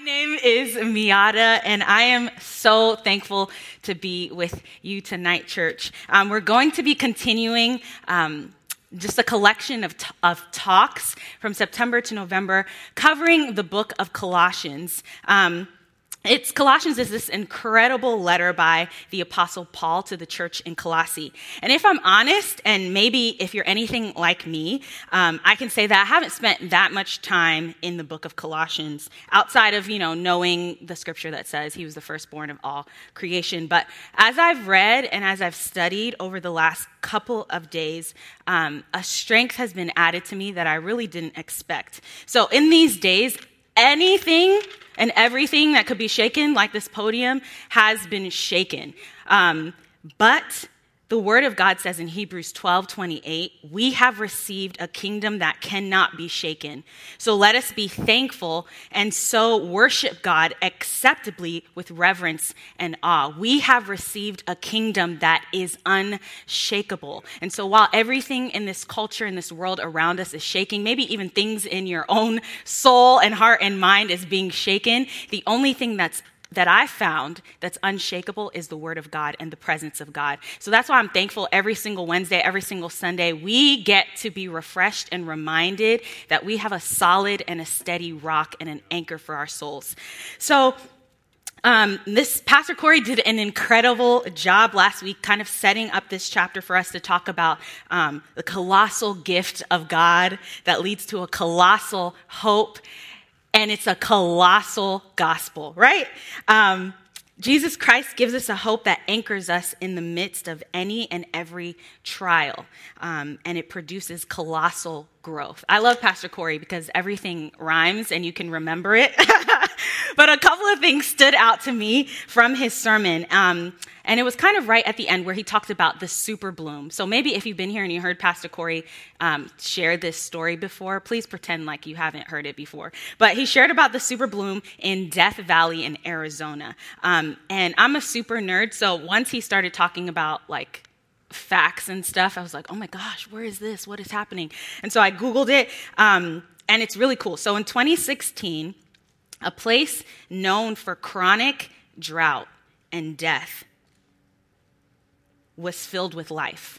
name is Miata, and I am so thankful to be with you tonight, church. Um, we're going to be continuing. Um, just a collection of, t- of talks from September to November covering the book of Colossians. Um, it's Colossians is this incredible letter by the apostle Paul to the church in Colossae. And if I'm honest, and maybe if you're anything like me, um, I can say that I haven't spent that much time in the book of Colossians outside of, you know, knowing the scripture that says he was the firstborn of all creation. But as I've read and as I've studied over the last couple of days, um, a strength has been added to me that I really didn't expect. So in these days, anything and everything that could be shaken, like this podium, has been shaken. Um, but the word of God says in Hebrews 12 28, we have received a kingdom that cannot be shaken. So let us be thankful and so worship God acceptably with reverence and awe. We have received a kingdom that is unshakable. And so while everything in this culture, in this world around us is shaking, maybe even things in your own soul and heart and mind is being shaken, the only thing that's that I found that's unshakable is the Word of God and the presence of God. So that's why I'm thankful every single Wednesday, every single Sunday, we get to be refreshed and reminded that we have a solid and a steady rock and an anchor for our souls. So, um, this Pastor Corey did an incredible job last week, kind of setting up this chapter for us to talk about um, the colossal gift of God that leads to a colossal hope and it's a colossal gospel, right? Um, Jesus Christ gives us a hope that anchors us in the midst of any and every trial, um, and it produces colossal growth. I love Pastor Corey because everything rhymes and you can remember it. but a couple of things stood out to me from his sermon. Um, and it was kind of right at the end where he talked about the super bloom. So maybe if you've been here and you heard Pastor Corey um, share this story before, please pretend like you haven't heard it before. But he shared about the super bloom in Death Valley in Arizona. Um, and I'm a super nerd, so once he started talking about like facts and stuff, I was like, oh my gosh, where is this? What is happening? And so I Googled it, um, and it's really cool. So in 2016, a place known for chronic drought and death was filled with life.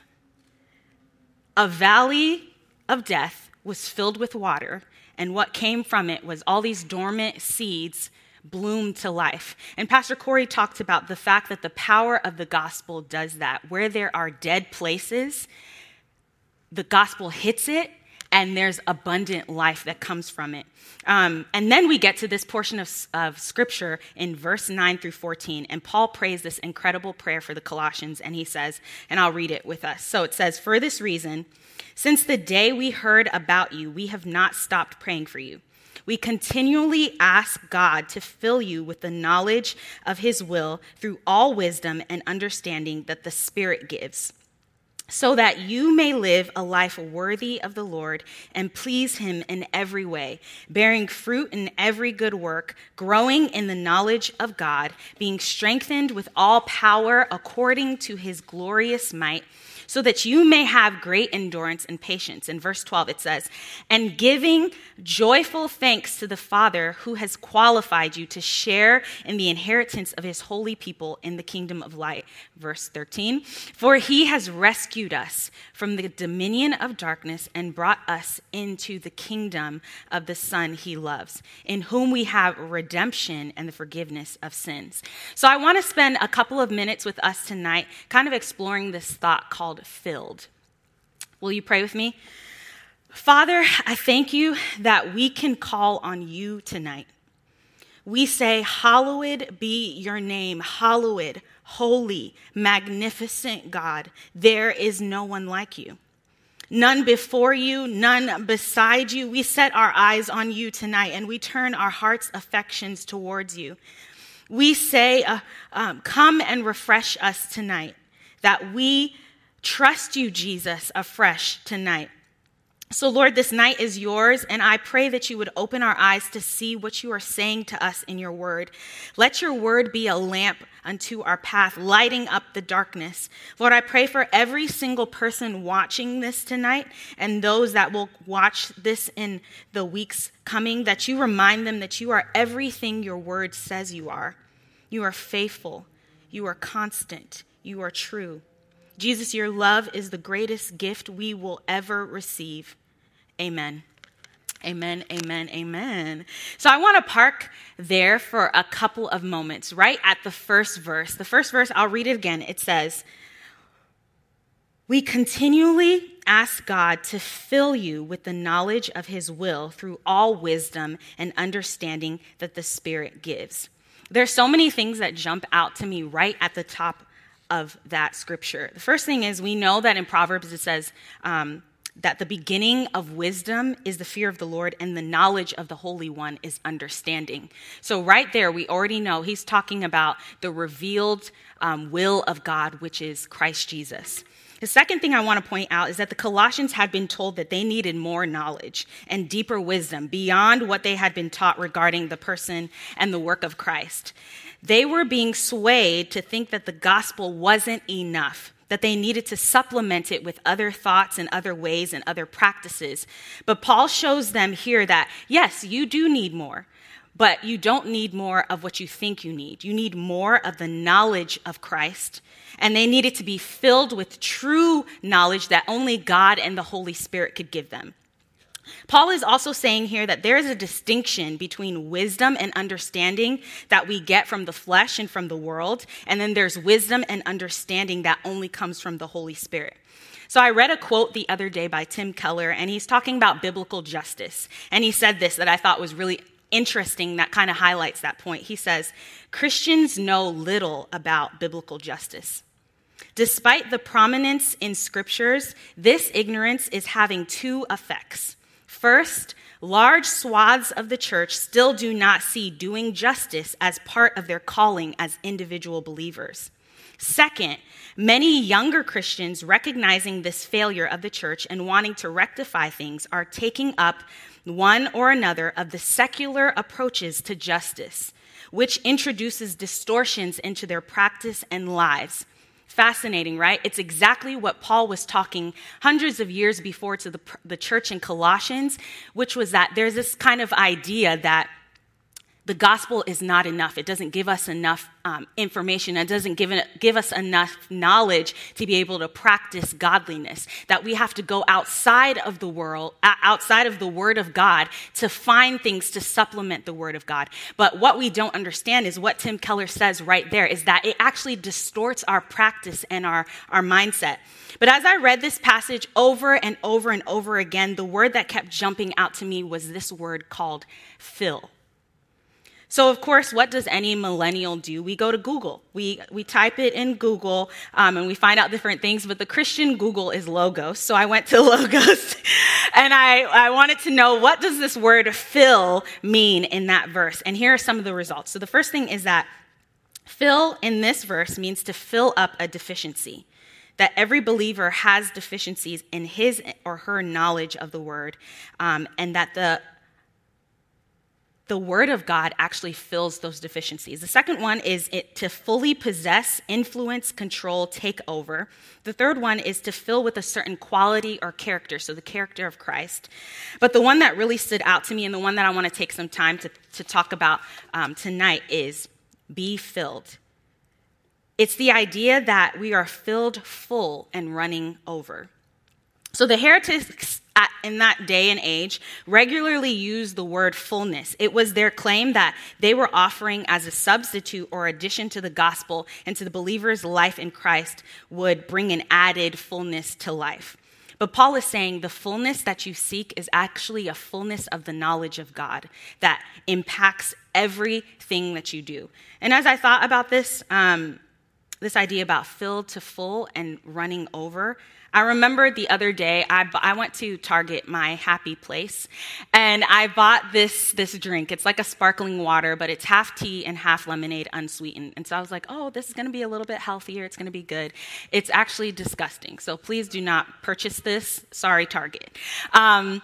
A valley of death was filled with water, and what came from it was all these dormant seeds bloomed to life. And Pastor Corey talked about the fact that the power of the gospel does that. Where there are dead places, the gospel hits it and there's abundant life that comes from it. Um, and then we get to this portion of, of scripture in verse 9 through 14, and Paul prays this incredible prayer for the Colossians, and he says, and I'll read it with us. So it says, For this reason, since the day we heard about you, we have not stopped praying for you. We continually ask God to fill you with the knowledge of his will through all wisdom and understanding that the Spirit gives so that you may live a life worthy of the Lord and please Him in every way, bearing fruit in every good work, growing in the knowledge of God, being strengthened with all power according to His glorious might so that you may have great endurance and patience. In verse 12, it says, and giving joyful thanks to the Father who has qualified you to share in the inheritance of his holy people in the kingdom of light. Verse 13, for he has rescued us from the dominion of darkness and brought us into the kingdom of the Son he loves, in whom we have redemption and the forgiveness of sins. So I want to spend a couple of minutes with us tonight, kind of exploring this thought called filled. Will you pray with me? Father, I thank you that we can call on you tonight. We say, Hallowed be your name, hallowed, holy, magnificent God. There is no one like you. None before you, none beside you. We set our eyes on you tonight and we turn our heart's affections towards you. We say, uh, um, Come and refresh us tonight, that we Trust you, Jesus, afresh tonight. So, Lord, this night is yours, and I pray that you would open our eyes to see what you are saying to us in your word. Let your word be a lamp unto our path, lighting up the darkness. Lord, I pray for every single person watching this tonight and those that will watch this in the weeks coming, that you remind them that you are everything your word says you are. You are faithful, you are constant, you are true. Jesus, your love is the greatest gift we will ever receive. Amen. Amen, amen, amen. So I want to park there for a couple of moments, right at the first verse. The first verse, I'll read it again. It says, We continually ask God to fill you with the knowledge of his will through all wisdom and understanding that the Spirit gives. There's so many things that jump out to me right at the top of that scripture. The first thing is we know that in Proverbs it says, um, that the beginning of wisdom is the fear of the Lord, and the knowledge of the Holy One is understanding. So, right there, we already know he's talking about the revealed um, will of God, which is Christ Jesus. The second thing I want to point out is that the Colossians had been told that they needed more knowledge and deeper wisdom beyond what they had been taught regarding the person and the work of Christ. They were being swayed to think that the gospel wasn't enough that they needed to supplement it with other thoughts and other ways and other practices. But Paul shows them here that, yes, you do need more, but you don't need more of what you think you need. You need more of the knowledge of Christ. And they needed to be filled with true knowledge that only God and the Holy Spirit could give them. Paul is also saying here that there is a distinction between wisdom and understanding that we get from the flesh and from the world, and then there's wisdom and understanding that only comes from the Holy Spirit. So I read a quote the other day by Tim Keller, and he's talking about biblical justice. And he said this that I thought was really interesting that kind of highlights that point. He says, Christians know little about biblical justice. Despite the prominence in scriptures, this ignorance is having two effects. First, large swaths of the church still do not see doing justice as part of their calling as individual believers. Second, many younger Christians recognizing this failure of the church and wanting to rectify things are taking up one or another of the secular approaches to justice, which introduces distortions into their practice and lives. Fascinating, right? It's exactly what Paul was talking hundreds of years before to the, the church in Colossians, which was that there's this kind of idea that the gospel is not enough. It doesn't give us enough um, information. It doesn't give, give us enough knowledge to be able to practice godliness. That we have to go outside of the world, outside of the Word of God to find things to supplement the Word of God. But what we don't understand is what Tim Keller says right there is that it actually distorts our practice and our, our mindset. But as I read this passage over and over and over again, the word that kept jumping out to me was this word called fill. So, of course, what does any millennial do? We go to Google. We, we type it in Google um, and we find out different things, but the Christian Google is Logos. So I went to Logos and I, I wanted to know what does this word fill mean in that verse? And here are some of the results. So the first thing is that fill in this verse means to fill up a deficiency that every believer has deficiencies in his or her knowledge of the word, um, and that the the Word of God actually fills those deficiencies. The second one is it, to fully possess, influence, control, take over. The third one is to fill with a certain quality or character, so the character of Christ. But the one that really stood out to me and the one that I want to take some time to, to talk about um, tonight is be filled. It's the idea that we are filled full and running over. So the heretics in that day and age regularly used the word fullness. It was their claim that they were offering as a substitute or addition to the gospel and to the believer's life in Christ would bring an added fullness to life. But Paul is saying the fullness that you seek is actually a fullness of the knowledge of God that impacts everything that you do. And as I thought about this, um, this idea about filled to full and running over. I remember the other day I, I went to Target, my happy place, and I bought this this drink. It's like a sparkling water, but it's half tea and half lemonade, unsweetened. And so I was like, oh, this is going to be a little bit healthier. It's going to be good. It's actually disgusting. So please do not purchase this. Sorry, Target. Um,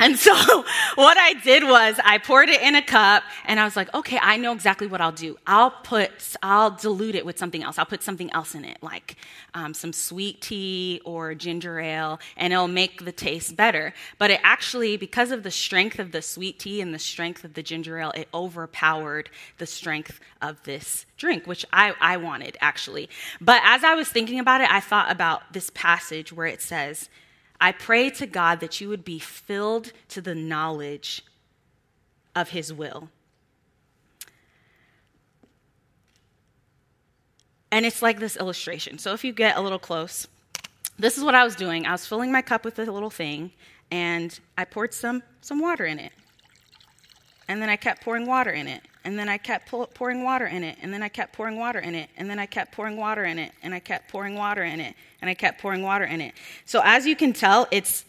and so what I did was I poured it in a cup and I was like, okay, I know exactly what I'll do. I'll put, I'll dilute it with something else. I'll put something else in it, like um, some sweet tea or ginger ale, and it'll make the taste better. But it actually, because of the strength of the sweet tea and the strength of the ginger ale, it overpowered the strength of this drink, which I, I wanted actually. But as I was thinking about it, I thought about this passage where it says, I pray to God that you would be filled to the knowledge of His will. And it's like this illustration. So if you get a little close, this is what I was doing. I was filling my cup with a little thing, and I poured some, some water in it. And then I kept pouring water in it. And then I kept pouring water in it. And then I kept pouring water in it. And then I kept pouring water in it. And I kept pouring water in it. And I kept pouring water in it. So as you can tell, it's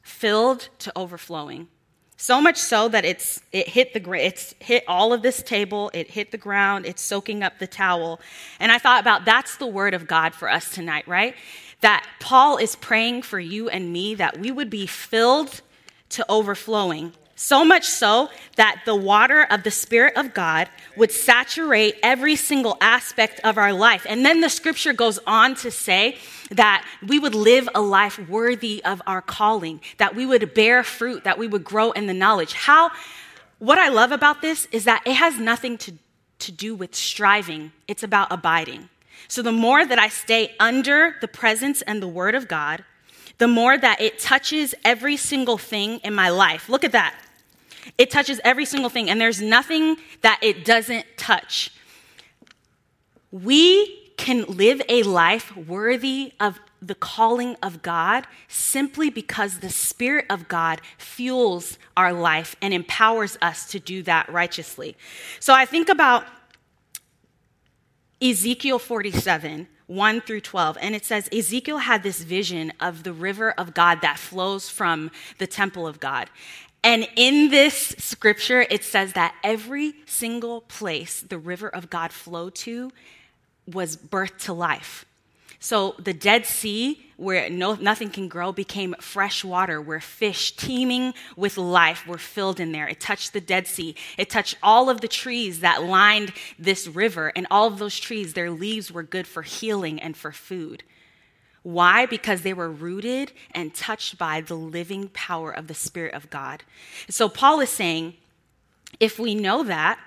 filled to overflowing. So much so that it's it hit the it's hit all of this table, it hit the ground, it's soaking up the towel. And I thought about that's the word of God for us tonight, right? That Paul is praying for you and me that we would be filled to overflowing so much so that the water of the Spirit of God would saturate every single aspect of our life. And then the scripture goes on to say that we would live a life worthy of our calling, that we would bear fruit, that we would grow in the knowledge. How, what I love about this is that it has nothing to, to do with striving, it's about abiding. So the more that I stay under the presence and the word of God, the more that it touches every single thing in my life. Look at that. It touches every single thing, and there's nothing that it doesn't touch. We can live a life worthy of the calling of God simply because the Spirit of God fuels our life and empowers us to do that righteously. So I think about Ezekiel 47. 1 through 12. And it says Ezekiel had this vision of the river of God that flows from the temple of God. And in this scripture, it says that every single place the river of God flowed to was birthed to life. So the Dead Sea, where no, nothing can grow, became fresh water, where fish teeming with life were filled in there. It touched the Dead Sea. It touched all of the trees that lined this river, and all of those trees, their leaves were good for healing and for food. Why? Because they were rooted and touched by the living power of the Spirit of God. So Paul is saying, if we know that,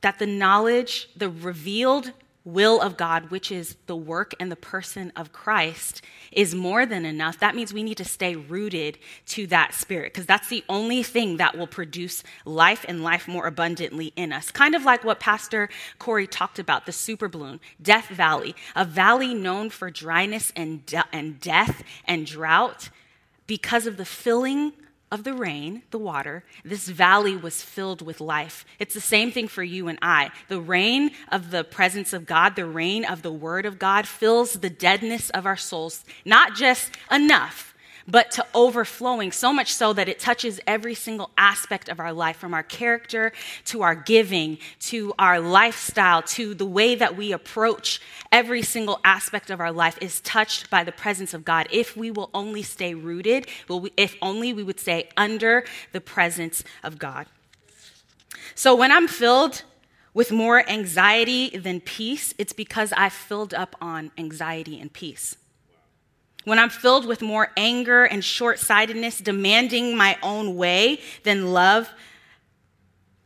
that the knowledge, the revealed will of God, which is the work and the person of Christ, is more than enough, that means we need to stay rooted to that spirit because that's the only thing that will produce life and life more abundantly in us. Kind of like what Pastor Corey talked about the super balloon, Death Valley, a valley known for dryness and, de- and death and drought because of the filling of the rain, the water, this valley was filled with life. It's the same thing for you and I. The rain of the presence of God, the rain of the word of God fills the deadness of our souls, not just enough, but to overflowing, so much so that it touches every single aspect of our life, from our character to our giving to our lifestyle to the way that we approach every single aspect of our life is touched by the presence of God. If we will only stay rooted, if only we would stay under the presence of God. So when I'm filled with more anxiety than peace, it's because I've filled up on anxiety and peace when I'm filled with more anger and short sightedness, demanding my own way than love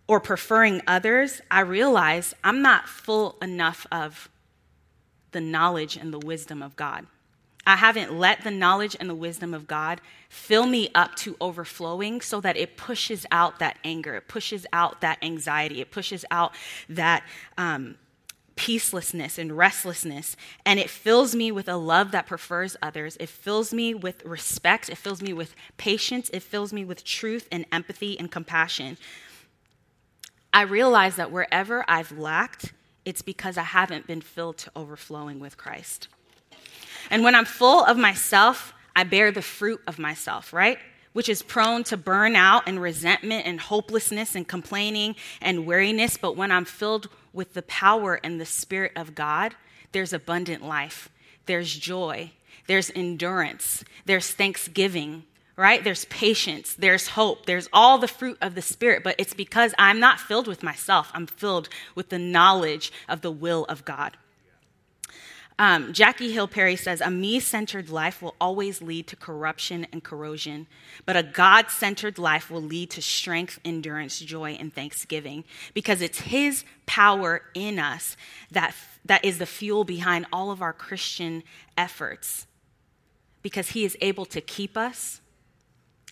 or preferring others, I realize I'm not full enough of the knowledge and the wisdom of God. I haven't let the knowledge and the wisdom of God fill me up to overflowing so that it pushes out that anger, it pushes out that anxiety, it pushes out that um, peacelessness and restlessness, and it fills me with a love that prefers others. It fills me with respect. It fills me with patience. It fills me with truth and empathy and compassion. I realize that wherever I've lacked, it's because I haven't been filled to overflowing with Christ. And when I'm full of myself, I bear the fruit of myself, right? Which is prone to burnout and resentment and hopelessness and complaining and weariness. But when I'm filled with the power and the Spirit of God, there's abundant life, there's joy, there's endurance, there's thanksgiving, right? There's patience, there's hope, there's all the fruit of the Spirit, but it's because I'm not filled with myself. I'm filled with the knowledge of the will of God. Um, Jackie Hill Perry says, A me centered life will always lead to corruption and corrosion, but a God centered life will lead to strength, endurance, joy, and thanksgiving because it's His power in us that, that is the fuel behind all of our Christian efforts because He is able to keep us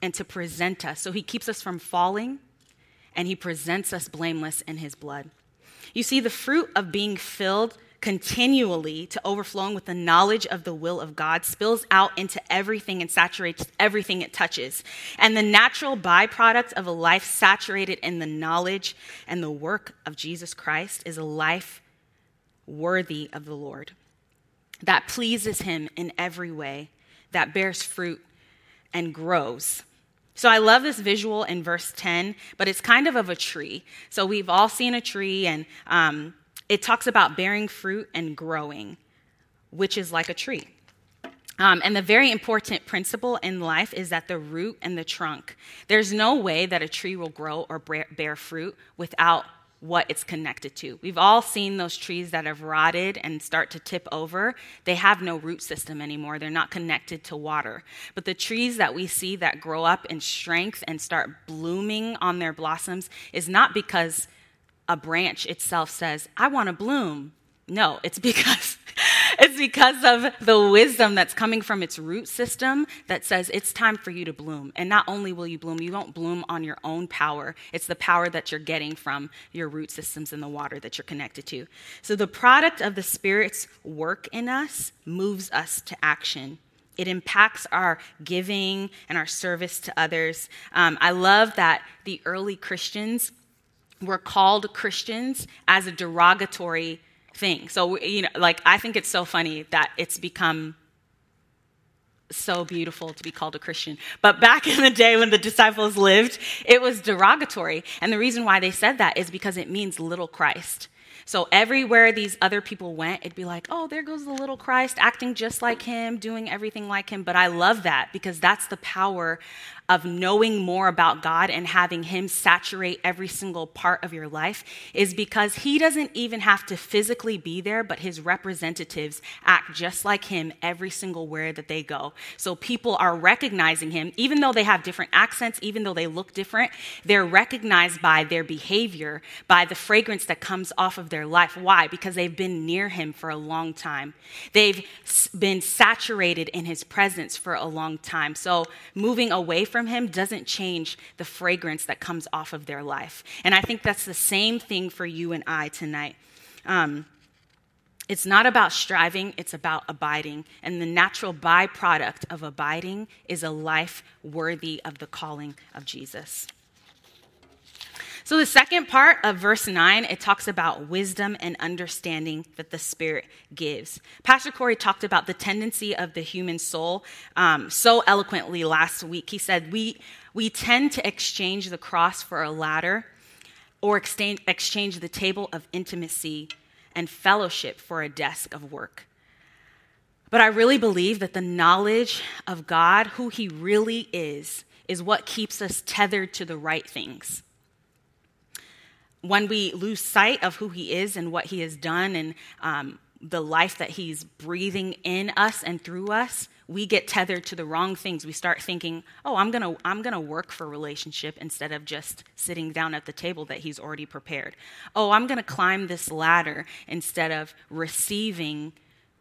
and to present us. So He keeps us from falling and He presents us blameless in His blood. You see, the fruit of being filled continually to overflowing with the knowledge of the will of God spills out into everything and saturates everything it touches. And the natural byproduct of a life saturated in the knowledge and the work of Jesus Christ is a life worthy of the Lord that pleases Him in every way, that bears fruit and grows. So I love this visual in verse 10, but it's kind of of a tree. So we've all seen a tree, and um, it talks about bearing fruit and growing, which is like a tree. Um, and the very important principle in life is that the root and the trunk. There's no way that a tree will grow or bear fruit without what it's connected to. We've all seen those trees that have rotted and start to tip over. They have no root system anymore. They're not connected to water. But the trees that we see that grow up in strength and start blooming on their blossoms is not because a branch itself says, I want to bloom. No, it's because it's because of the wisdom that's coming from its root system that says it's time for you to bloom. And not only will you bloom, you won't bloom on your own power. It's the power that you're getting from your root systems in the water that you're connected to. So the product of the Spirit's work in us moves us to action. It impacts our giving and our service to others. Um, I love that the early Christians we're called Christians as a derogatory thing. So, you know, like, I think it's so funny that it's become so beautiful to be called a Christian. But back in the day when the disciples lived, it was derogatory. And the reason why they said that is because it means little Christ. So everywhere these other people went, it'd be like, oh, there goes the little Christ, acting just like him, doing everything like him. But I love that because that's the power of knowing more about God and having Him saturate every single part of your life is because He doesn't even have to physically be there, but His representatives act just like Him every single where that they go. So people are recognizing Him, even though they have different accents, even though they look different, they're recognized by their behavior, by the fragrance that comes off of their life. Why? Because they've been near Him for a long time. They've been saturated in His presence for a long time. So moving away from from Him doesn't change the fragrance that comes off of their life. And I think that's the same thing for you and I tonight. Um, it's not about striving, it's about abiding. And the natural byproduct of abiding is a life worthy of the calling of Jesus. So, the second part of verse 9, it talks about wisdom and understanding that the Spirit gives. Pastor Corey talked about the tendency of the human soul um, so eloquently last week. He said, we, we tend to exchange the cross for a ladder or exchange, exchange the table of intimacy and fellowship for a desk of work. But I really believe that the knowledge of God, who He really is, is what keeps us tethered to the right things when we lose sight of who he is and what he has done and um, the life that he's breathing in us and through us we get tethered to the wrong things. We start thinking oh i'm to i'm to work for relationship instead of just sitting down at the table that he's already prepared. Oh i'm to climb this ladder instead of receiving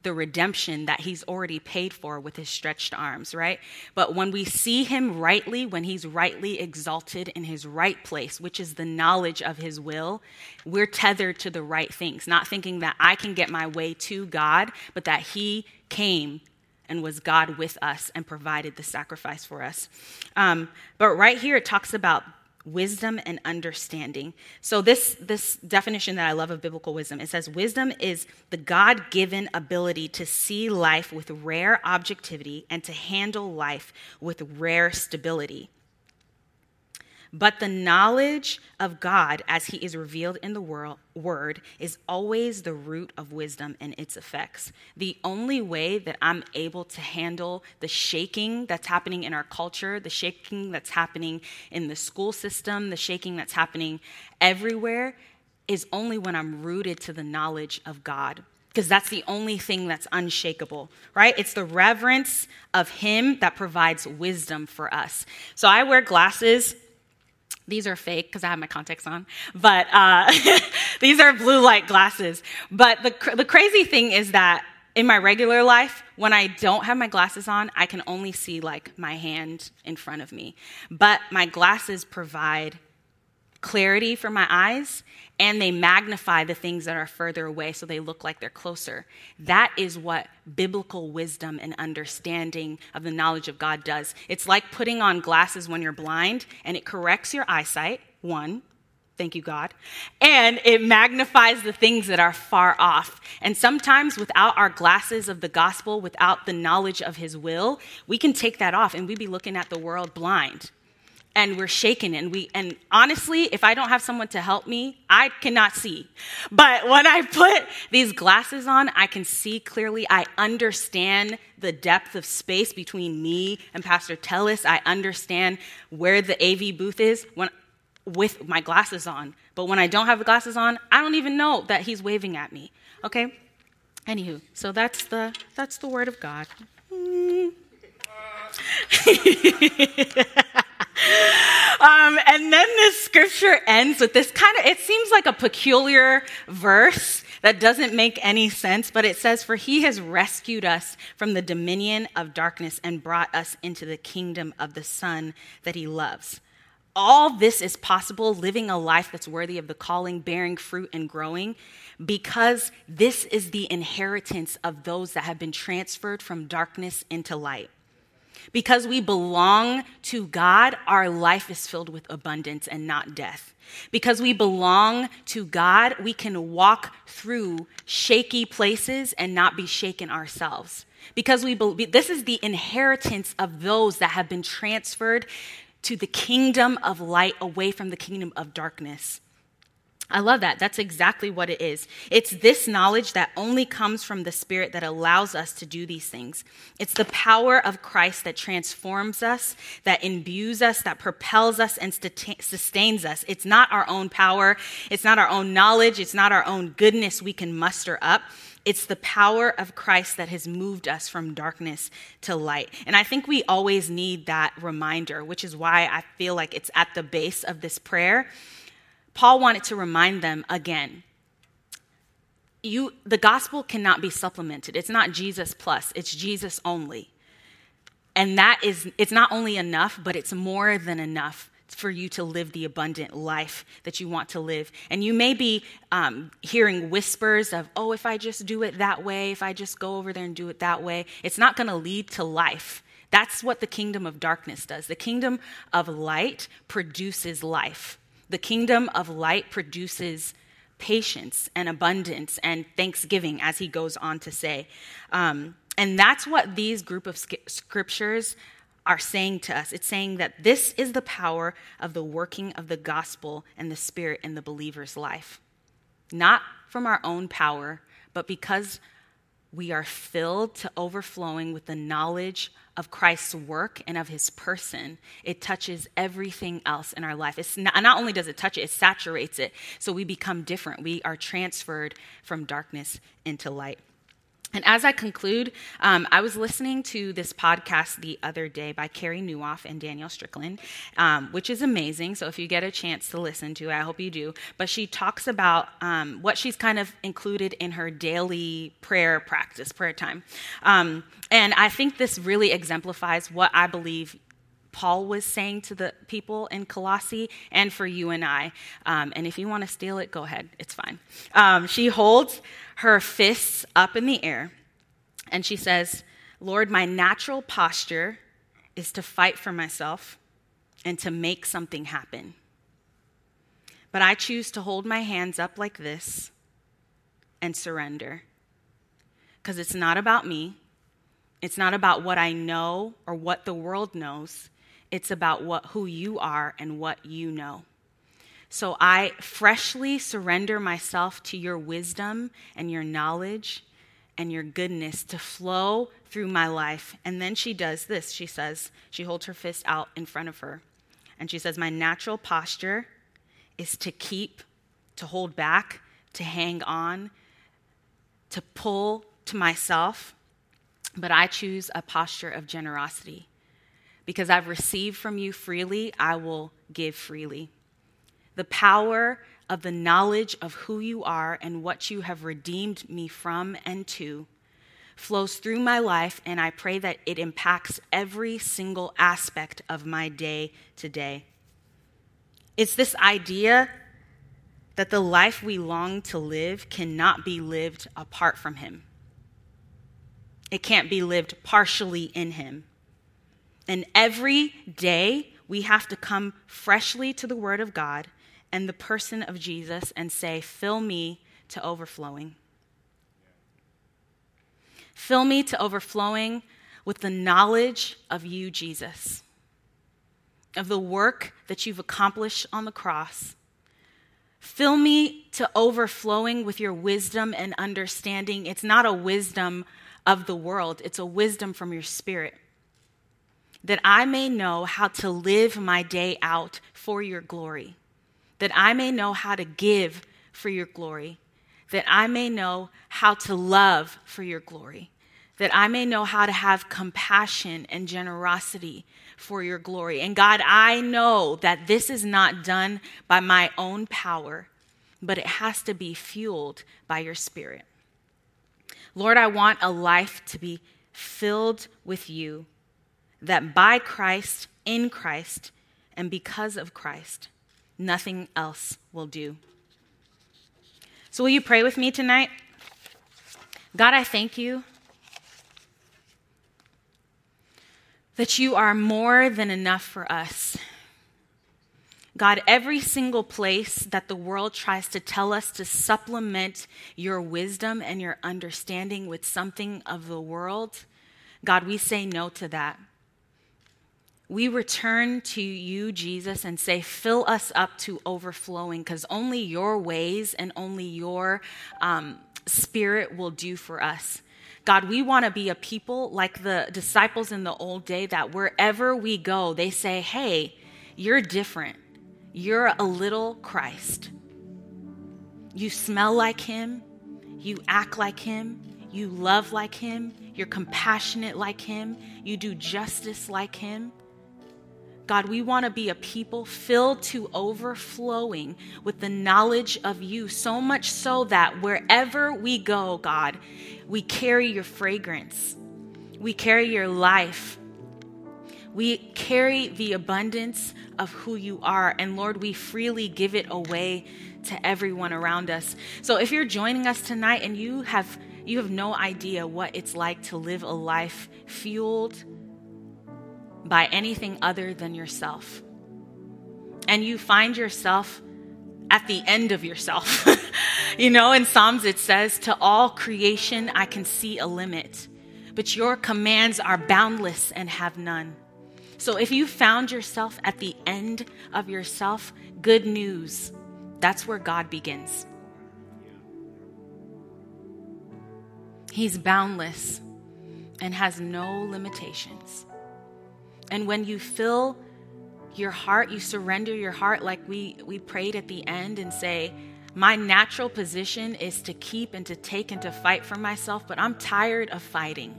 the redemption that he's already paid for with his stretched arms, right? But when we see him rightly, when he's rightly exalted in his right place, which is the knowledge of his will, we're tethered to the right things, not thinking that I can get my way to God, but that he came and was God with us and provided the sacrifice for us. Um, but right here, it talks about wisdom and understanding. So this this definition that I love of biblical wisdom, it says wisdom is the God-given ability to see life with rare objectivity and to handle life with rare stability. But the knowledge of God as he is revealed in the world, word is always the root of wisdom and its effects. The only way that I'm able to handle the shaking that's happening in our culture, the shaking that's happening in the school system, the shaking that's happening everywhere, is only when I'm rooted to the knowledge of God because that's the only thing that's unshakable, right? It's the reverence of Him that provides wisdom for us. So I wear glasses these are fake because I have my contacts on, but uh, these are blue light glasses. But the, cr- the crazy thing is that in my regular life, when I don't have my glasses on, I can only see like my hand in front of me. But my glasses provide clarity for my eyes and they magnify the things that are further away so they look like they're closer. That is what biblical wisdom and understanding of the knowledge of God does. It's like putting on glasses when you're blind and it corrects your eyesight, one. Thank you, God. And it magnifies the things that are far off. And sometimes, without our glasses of the gospel, without the knowledge of His will, we can take that off and we be looking at the world blind and we're shaken and we and honestly if i don't have someone to help me i cannot see. But when i put these glasses on i can see clearly. I understand the depth of space between me and pastor tellis i understand where the av booth is when with my glasses on. But when i don't have the glasses on i don't even know that he's waving at me. Okay? Anywho so that's the that's the word of god. Mm. um, and then this scripture ends with this kind of, it seems like a peculiar verse that doesn't make any sense, but it says, For he has rescued us from the dominion of darkness and brought us into the kingdom of the Son that he loves. All this is possible living a life that's worthy of the calling, bearing fruit, and growing, because this is the inheritance of those that have been transferred from darkness into light. Because we belong to God, our life is filled with abundance and not death. Because we belong to God, we can walk through shaky places and not be shaken ourselves. Because we be- this is the inheritance of those that have been transferred to the kingdom of light away from the kingdom of darkness. I love that. That's exactly what it is. It's this knowledge that only comes from the Spirit that allows us to do these things. It's the power of Christ that transforms us, that imbues us, that propels us, and sustains us. It's not our own power. It's not our own knowledge. It's not our own goodness we can muster up. It's the power of Christ that has moved us from darkness to light. And I think we always need that reminder, which is why I feel like it's at the base of this prayer Paul wanted to remind them again you, the gospel cannot be supplemented. It's not Jesus plus, it's Jesus only. And that is, it's not only enough, but it's more than enough for you to live the abundant life that you want to live. And you may be um, hearing whispers of, oh, if I just do it that way, if I just go over there and do it that way, it's not going to lead to life. That's what the kingdom of darkness does. The kingdom of light produces life. The kingdom of light produces patience and abundance and thanksgiving, as he goes on to say. Um, and that's what these group of scriptures are saying to us. It's saying that this is the power of the working of the gospel and the spirit in the believer's life. Not from our own power, but because we are filled to overflowing with the knowledge of Christ's work and of his person, it touches everything else in our life. It's not, not, only does it touch it, it saturates it. So we become different. We are transferred from darkness into light. And as I conclude, um, I was listening to this podcast the other day by Carey Nieuwhof and Danielle Strickland, um, which is amazing. So if you get a chance to listen to it, I hope you do. But she talks about um, what she's kind of included in her daily prayer practice, prayer time. Um, and I think this really exemplifies what I believe Paul was saying to the people in Colossae and for you and I. Um, and if you want to steal it, go ahead, it's fine. Um, she holds her fists up in the air and she says, Lord, my natural posture is to fight for myself and to make something happen. But I choose to hold my hands up like this and surrender. Because it's not about me. It's not about what I know or what the world knows. It's about what, who you are and what you know. So I freshly surrender myself to your wisdom and your knowledge and your goodness to flow through my life. And then she does this. She says, she holds her fist out in front of her. And she says, My natural posture is to keep, to hold back, to hang on, to pull to myself. But I choose a posture of generosity. Because I've received from you freely, I will give freely the power of the knowledge of who you are and what you have redeemed me from and to flows through my life, and I pray that it impacts every single aspect of my day to day. It's this idea that the life we long to live cannot be lived apart from Him. It can't be lived partially in Him. And every day we have to come freshly to the Word of God and the person of Jesus and say, Fill me to overflowing. Fill me to overflowing with the knowledge of you, Jesus, of the work that you've accomplished on the cross. Fill me to overflowing with your wisdom and understanding. It's not a wisdom of the world, it's a wisdom from your spirit. That I may know how to live my day out for your glory that I may know how to give for your glory, that I may know how to love for your glory, that I may know how to have compassion and generosity for your glory. And God, I know that this is not done by my own power, but it has to be fueled by your spirit. Lord, I want a life to be filled with you, that by Christ, in Christ, and because of Christ, Nothing else will do. So, will you pray with me tonight? God, I thank you that you are more than enough for us. God, every single place that the world tries to tell us to supplement your wisdom and your understanding with something of the world, God, we say no to that we return to you, Jesus, and say, fill us up to overflowing, because only your ways and only your um, spirit will do for us. God, we want to be a people like the disciples in the old day that wherever we go, they say, hey, you're different. You're a little Christ. You smell like him. You act like him. You love like him. You're compassionate like him. You do justice like him. God, we want to be a people filled to overflowing with the knowledge of you, so much so that wherever we go, God, we carry your fragrance, we carry your life. We carry the abundance of who you are. And Lord, we freely give it away to everyone around us. So if you're joining us tonight and you have you have no idea what it's like to live a life fueled by anything other than yourself. And you find yourself at the end of yourself. you know, in Psalms it says, To all creation I can see a limit, but your commands are boundless and have none. So if you found yourself at the end of yourself, good news. That's where God begins. He's boundless and has no limitations. And when you fill your heart, you surrender your heart like we, we prayed at the end and say, My natural position is to keep and to take and to fight for myself, but I'm tired of fighting.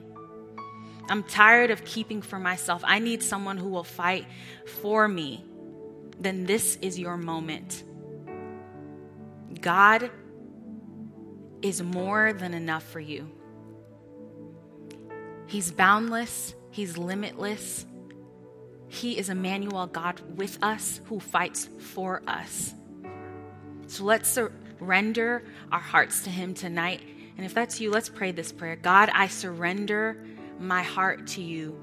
I'm tired of keeping for myself. I need someone who will fight for me. Then this is your moment. God is more than enough for you. He's boundless, He's limitless, he is Emmanuel, God with us, who fights for us. So let's surrender our hearts to Him tonight. And if that's you, let's pray this prayer God, I surrender my heart to you.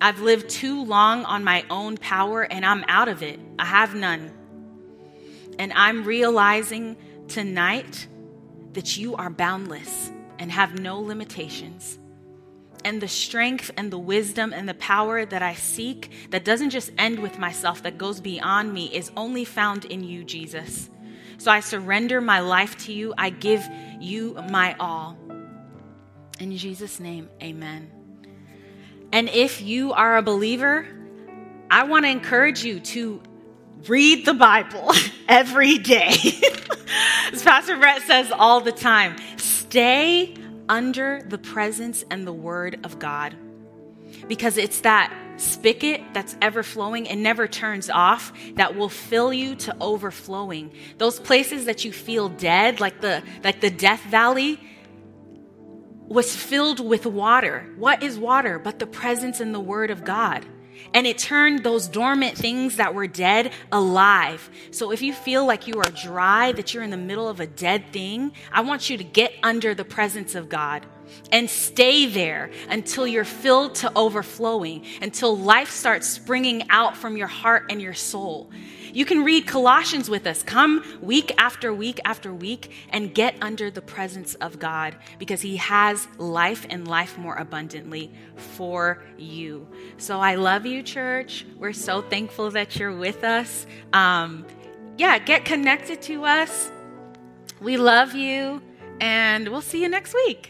I've lived too long on my own power and I'm out of it. I have none. And I'm realizing tonight that you are boundless and have no limitations. And the strength and the wisdom and the power that I seek, that doesn't just end with myself, that goes beyond me, is only found in you, Jesus. So I surrender my life to you. I give you my all. In Jesus' name, amen. And if you are a believer, I want to encourage you to read the Bible every day. As Pastor Brett says all the time, stay under the presence and the word of God. Because it's that spigot that's ever flowing and never turns off that will fill you to overflowing. Those places that you feel dead, like the like the death valley, was filled with water. What is water but the presence and the word of God? And it turned those dormant things that were dead alive. So if you feel like you are dry, that you're in the middle of a dead thing, I want you to get under the presence of God and stay there until you're filled to overflowing, until life starts springing out from your heart and your soul. You can read Colossians with us. Come week after week after week and get under the presence of God because He has life and life more abundantly for you. So I love you, church. We're so thankful that you're with us. Um, yeah, get connected to us. We love you, and we'll see you next week.